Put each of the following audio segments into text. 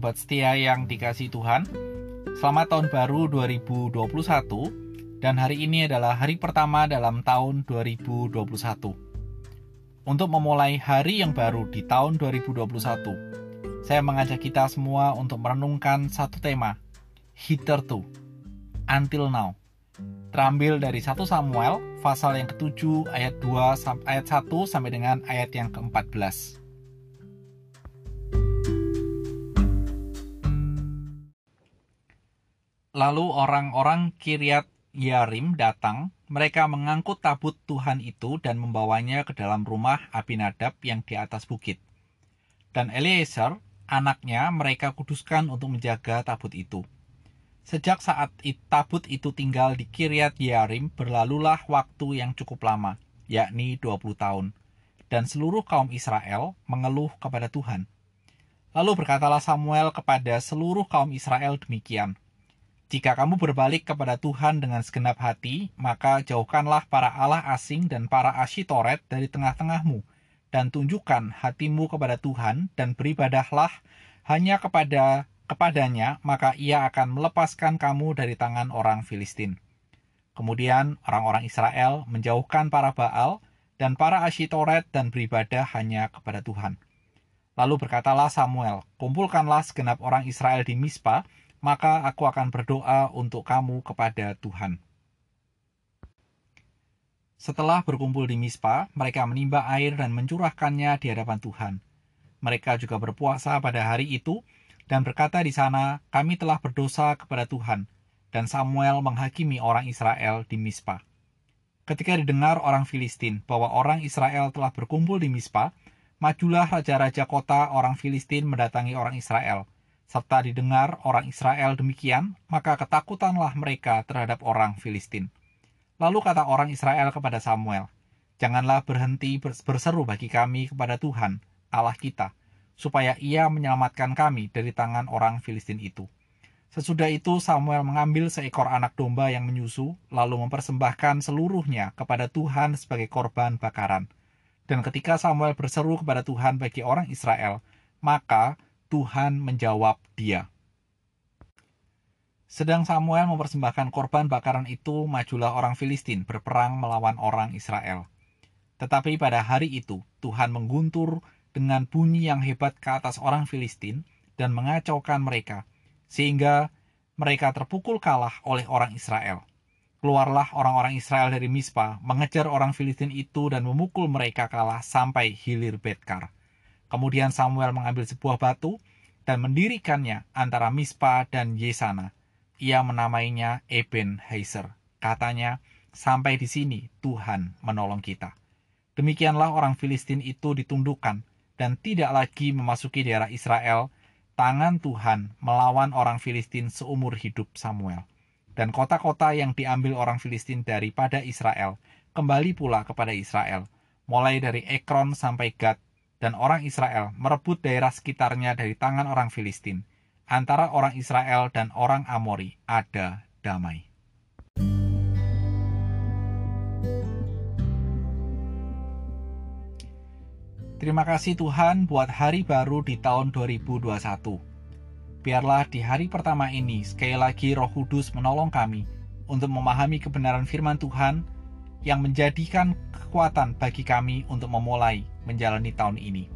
sobat setia yang dikasih Tuhan. Selamat tahun baru 2021 dan hari ini adalah hari pertama dalam tahun 2021. Untuk memulai hari yang baru di tahun 2021, saya mengajak kita semua untuk merenungkan satu tema, hitherto, until now. Terambil dari 1 Samuel pasal yang ke-7 ayat 2 ayat 1 sampai dengan ayat yang ke-14. Lalu orang-orang Kiryat Yarim datang, mereka mengangkut tabut Tuhan itu dan membawanya ke dalam rumah Abinadab yang di atas bukit. Dan Eliezer, anaknya, mereka kuduskan untuk menjaga tabut itu. Sejak saat tabut itu tinggal di Kiryat Yarim, berlalulah waktu yang cukup lama, yakni 20 tahun. Dan seluruh kaum Israel mengeluh kepada Tuhan. Lalu berkatalah Samuel kepada seluruh kaum Israel demikian, jika kamu berbalik kepada Tuhan dengan segenap hati, maka jauhkanlah para Allah asing dan para asyitoret dari tengah-tengahmu, dan tunjukkan hatimu kepada Tuhan, dan beribadahlah hanya kepada kepadanya, maka ia akan melepaskan kamu dari tangan orang Filistin. Kemudian orang-orang Israel menjauhkan para Baal dan para asyitoret dan beribadah hanya kepada Tuhan. Lalu berkatalah Samuel, kumpulkanlah segenap orang Israel di Mispa, maka aku akan berdoa untuk kamu kepada Tuhan. Setelah berkumpul di Mispa, mereka menimba air dan mencurahkannya di hadapan Tuhan. Mereka juga berpuasa pada hari itu dan berkata di sana, "Kami telah berdosa kepada Tuhan." Dan Samuel menghakimi orang Israel di Mispa. Ketika didengar orang Filistin bahwa orang Israel telah berkumpul di Mispa, majulah raja-raja kota orang Filistin mendatangi orang Israel serta didengar orang Israel demikian, maka ketakutanlah mereka terhadap orang Filistin. Lalu kata orang Israel kepada Samuel, Janganlah berhenti berseru bagi kami kepada Tuhan, Allah kita, supaya ia menyelamatkan kami dari tangan orang Filistin itu. Sesudah itu Samuel mengambil seekor anak domba yang menyusu, lalu mempersembahkan seluruhnya kepada Tuhan sebagai korban bakaran. Dan ketika Samuel berseru kepada Tuhan bagi orang Israel, maka Tuhan menjawab dia. Sedang Samuel mempersembahkan korban bakaran itu, majulah orang Filistin berperang melawan orang Israel. Tetapi pada hari itu, Tuhan mengguntur dengan bunyi yang hebat ke atas orang Filistin dan mengacaukan mereka, sehingga mereka terpukul kalah oleh orang Israel. Keluarlah orang-orang Israel dari Mispa, mengejar orang Filistin itu dan memukul mereka kalah sampai hilir Betkar. Kemudian Samuel mengambil sebuah batu dan mendirikannya antara Mispa dan Yesana. Ia menamainya Eben Heiser. Katanya, sampai di sini Tuhan menolong kita. Demikianlah orang Filistin itu ditundukkan dan tidak lagi memasuki daerah Israel. Tangan Tuhan melawan orang Filistin seumur hidup Samuel. Dan kota-kota yang diambil orang Filistin daripada Israel kembali pula kepada Israel, mulai dari Ekron sampai Gad dan orang Israel merebut daerah sekitarnya dari tangan orang Filistin. Antara orang Israel dan orang Amori ada damai. Terima kasih Tuhan buat hari baru di tahun 2021. Biarlah di hari pertama ini sekali lagi Roh Kudus menolong kami untuk memahami kebenaran firman Tuhan yang menjadikan kekuatan bagi kami untuk memulai menjalani tahun ini.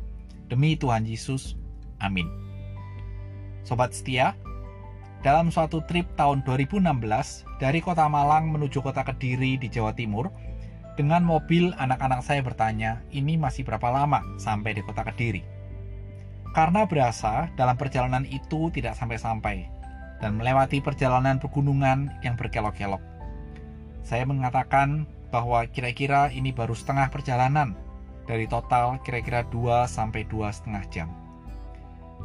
Demi Tuhan Yesus, amin. Sobat setia, dalam suatu trip tahun 2016 dari kota Malang menuju kota Kediri di Jawa Timur, dengan mobil anak-anak saya bertanya, ini masih berapa lama sampai di kota Kediri? Karena berasa dalam perjalanan itu tidak sampai-sampai dan melewati perjalanan pegunungan yang berkelok-kelok. Saya mengatakan bahwa kira-kira ini baru setengah perjalanan dari total kira-kira 2 sampai 2 setengah jam.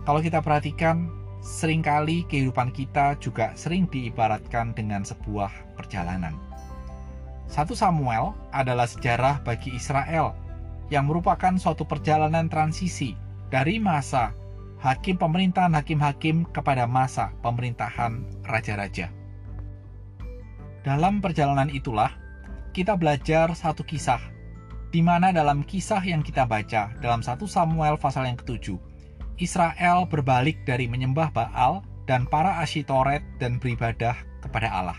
Kalau kita perhatikan, sering kali kehidupan kita juga sering diibaratkan dengan sebuah perjalanan. Satu Samuel adalah sejarah bagi Israel yang merupakan suatu perjalanan transisi dari masa hakim pemerintahan hakim-hakim kepada masa pemerintahan raja-raja. Dalam perjalanan itulah kita belajar satu kisah, di mana dalam kisah yang kita baca dalam satu Samuel pasal yang ketujuh, Israel berbalik dari menyembah Baal dan para Ashitoret dan beribadah kepada Allah.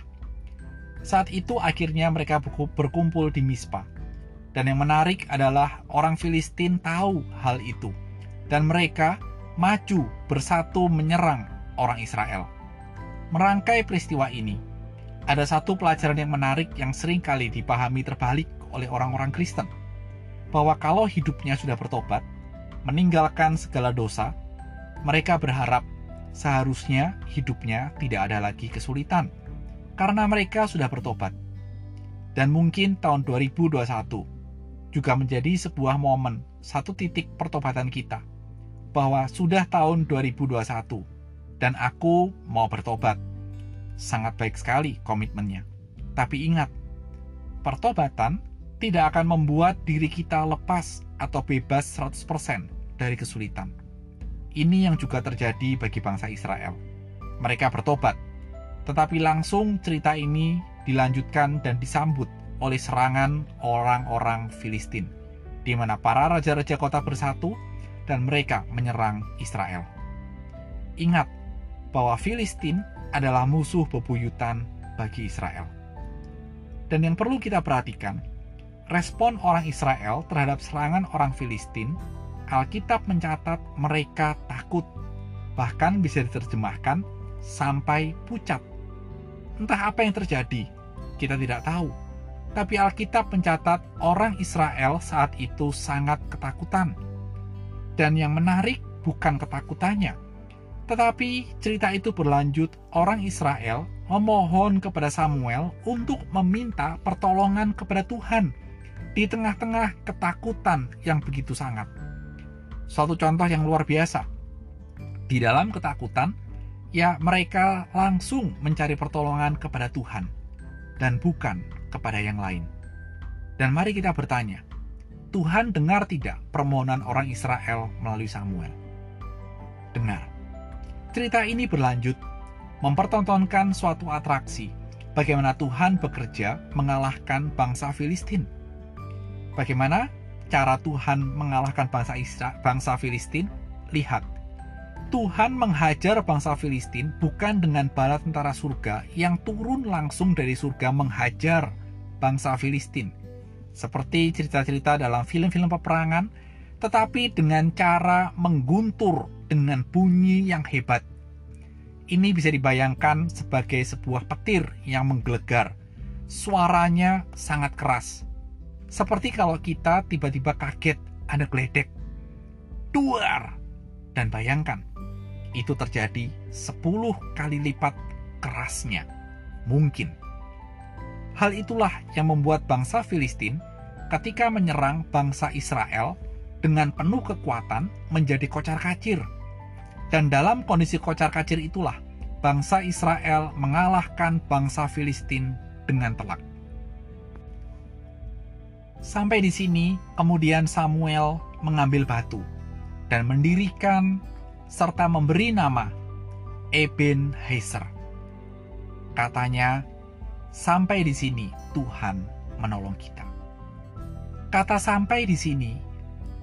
Saat itu akhirnya mereka berkumpul di Mispa. Dan yang menarik adalah orang Filistin tahu hal itu. Dan mereka maju bersatu menyerang orang Israel. Merangkai peristiwa ini, ada satu pelajaran yang menarik yang sering kali dipahami terbalik oleh orang-orang Kristen. Bahwa kalau hidupnya sudah bertobat, meninggalkan segala dosa, mereka berharap seharusnya hidupnya tidak ada lagi kesulitan karena mereka sudah bertobat. Dan mungkin tahun 2021 juga menjadi sebuah momen, satu titik pertobatan kita, bahwa sudah tahun 2021 dan aku mau bertobat. Sangat baik sekali komitmennya. Tapi ingat, pertobatan tidak akan membuat diri kita lepas atau bebas 100% dari kesulitan. Ini yang juga terjadi bagi bangsa Israel. Mereka bertobat, tetapi langsung cerita ini dilanjutkan dan disambut oleh serangan orang-orang Filistin, di mana para raja-raja kota bersatu dan mereka menyerang Israel. Ingat bahwa Filistin adalah musuh bebuyutan bagi Israel. Dan yang perlu kita perhatikan, respon orang Israel terhadap serangan orang Filistin, Alkitab mencatat mereka takut, bahkan bisa diterjemahkan sampai pucat Entah apa yang terjadi, kita tidak tahu. Tapi Alkitab mencatat orang Israel saat itu sangat ketakutan. Dan yang menarik bukan ketakutannya, tetapi cerita itu berlanjut orang Israel memohon kepada Samuel untuk meminta pertolongan kepada Tuhan di tengah-tengah ketakutan yang begitu sangat. Suatu contoh yang luar biasa. Di dalam ketakutan, ya mereka langsung mencari pertolongan kepada Tuhan dan bukan kepada yang lain. Dan mari kita bertanya, Tuhan dengar tidak permohonan orang Israel melalui Samuel? Dengar. Cerita ini berlanjut mempertontonkan suatu atraksi bagaimana Tuhan bekerja mengalahkan bangsa Filistin. Bagaimana cara Tuhan mengalahkan bangsa Isra, bangsa Filistin? Lihat, Tuhan menghajar bangsa Filistin bukan dengan bala tentara surga yang turun langsung dari surga menghajar bangsa Filistin. Seperti cerita-cerita dalam film-film peperangan, tetapi dengan cara mengguntur dengan bunyi yang hebat. Ini bisa dibayangkan sebagai sebuah petir yang menggelegar. Suaranya sangat keras. Seperti kalau kita tiba-tiba kaget ada geledek. Duar! Dan bayangkan, itu terjadi 10 kali lipat kerasnya. Mungkin. Hal itulah yang membuat bangsa Filistin ketika menyerang bangsa Israel dengan penuh kekuatan menjadi kocar-kacir. Dan dalam kondisi kocar-kacir itulah bangsa Israel mengalahkan bangsa Filistin dengan telak. Sampai di sini, kemudian Samuel mengambil batu dan mendirikan serta memberi nama Eben Heiser. Katanya, sampai di sini Tuhan menolong kita. Kata sampai di sini,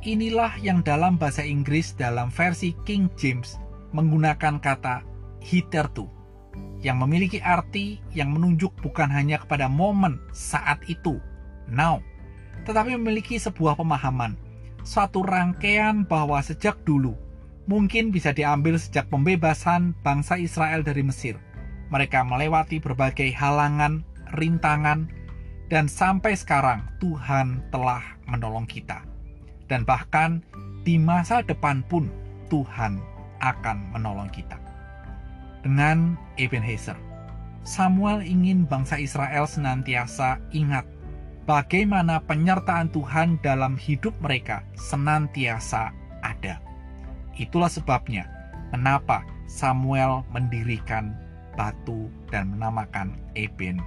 inilah yang dalam bahasa Inggris dalam versi King James menggunakan kata hitherto, yang memiliki arti yang menunjuk bukan hanya kepada momen saat itu, now, tetapi memiliki sebuah pemahaman, suatu rangkaian bahwa sejak dulu mungkin bisa diambil sejak pembebasan bangsa Israel dari Mesir. Mereka melewati berbagai halangan, rintangan, dan sampai sekarang Tuhan telah menolong kita. Dan bahkan di masa depan pun Tuhan akan menolong kita. Dengan Ebenezer, Samuel ingin bangsa Israel senantiasa ingat bagaimana penyertaan Tuhan dalam hidup mereka senantiasa ada. Itulah sebabnya kenapa Samuel mendirikan batu dan menamakan Eben.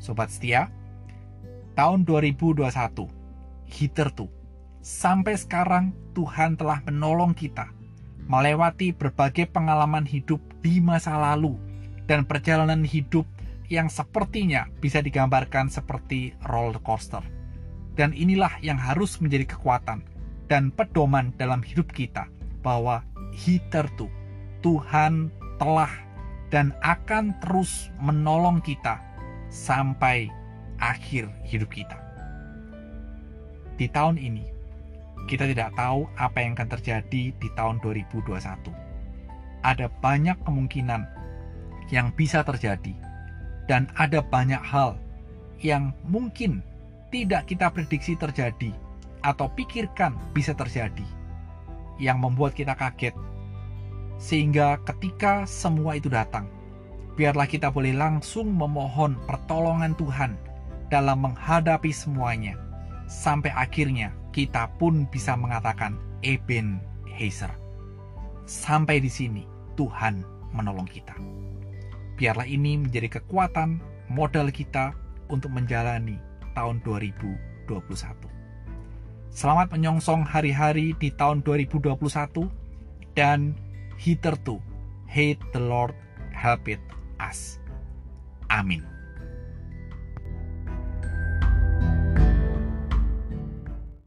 Sobat setia, tahun 2021, Hitherto, sampai sekarang Tuhan telah menolong kita melewati berbagai pengalaman hidup di masa lalu dan perjalanan hidup yang sepertinya bisa digambarkan seperti roller coaster. Dan inilah yang harus menjadi kekuatan dan pedoman dalam hidup kita bahwa hitherto Tuhan telah dan akan terus menolong kita sampai akhir hidup kita. Di tahun ini, kita tidak tahu apa yang akan terjadi di tahun 2021. Ada banyak kemungkinan yang bisa terjadi, dan ada banyak hal yang mungkin tidak kita prediksi terjadi atau pikirkan bisa terjadi, yang membuat kita kaget. Sehingga ketika semua itu datang, biarlah kita boleh langsung memohon pertolongan Tuhan dalam menghadapi semuanya, sampai akhirnya kita pun bisa mengatakan Eben Heiser. Sampai di sini Tuhan menolong kita. Biarlah ini menjadi kekuatan modal kita untuk menjalani tahun 2021. Selamat menyongsong hari-hari di tahun 2021 dan hitherto hate the Lord help it us. Amin.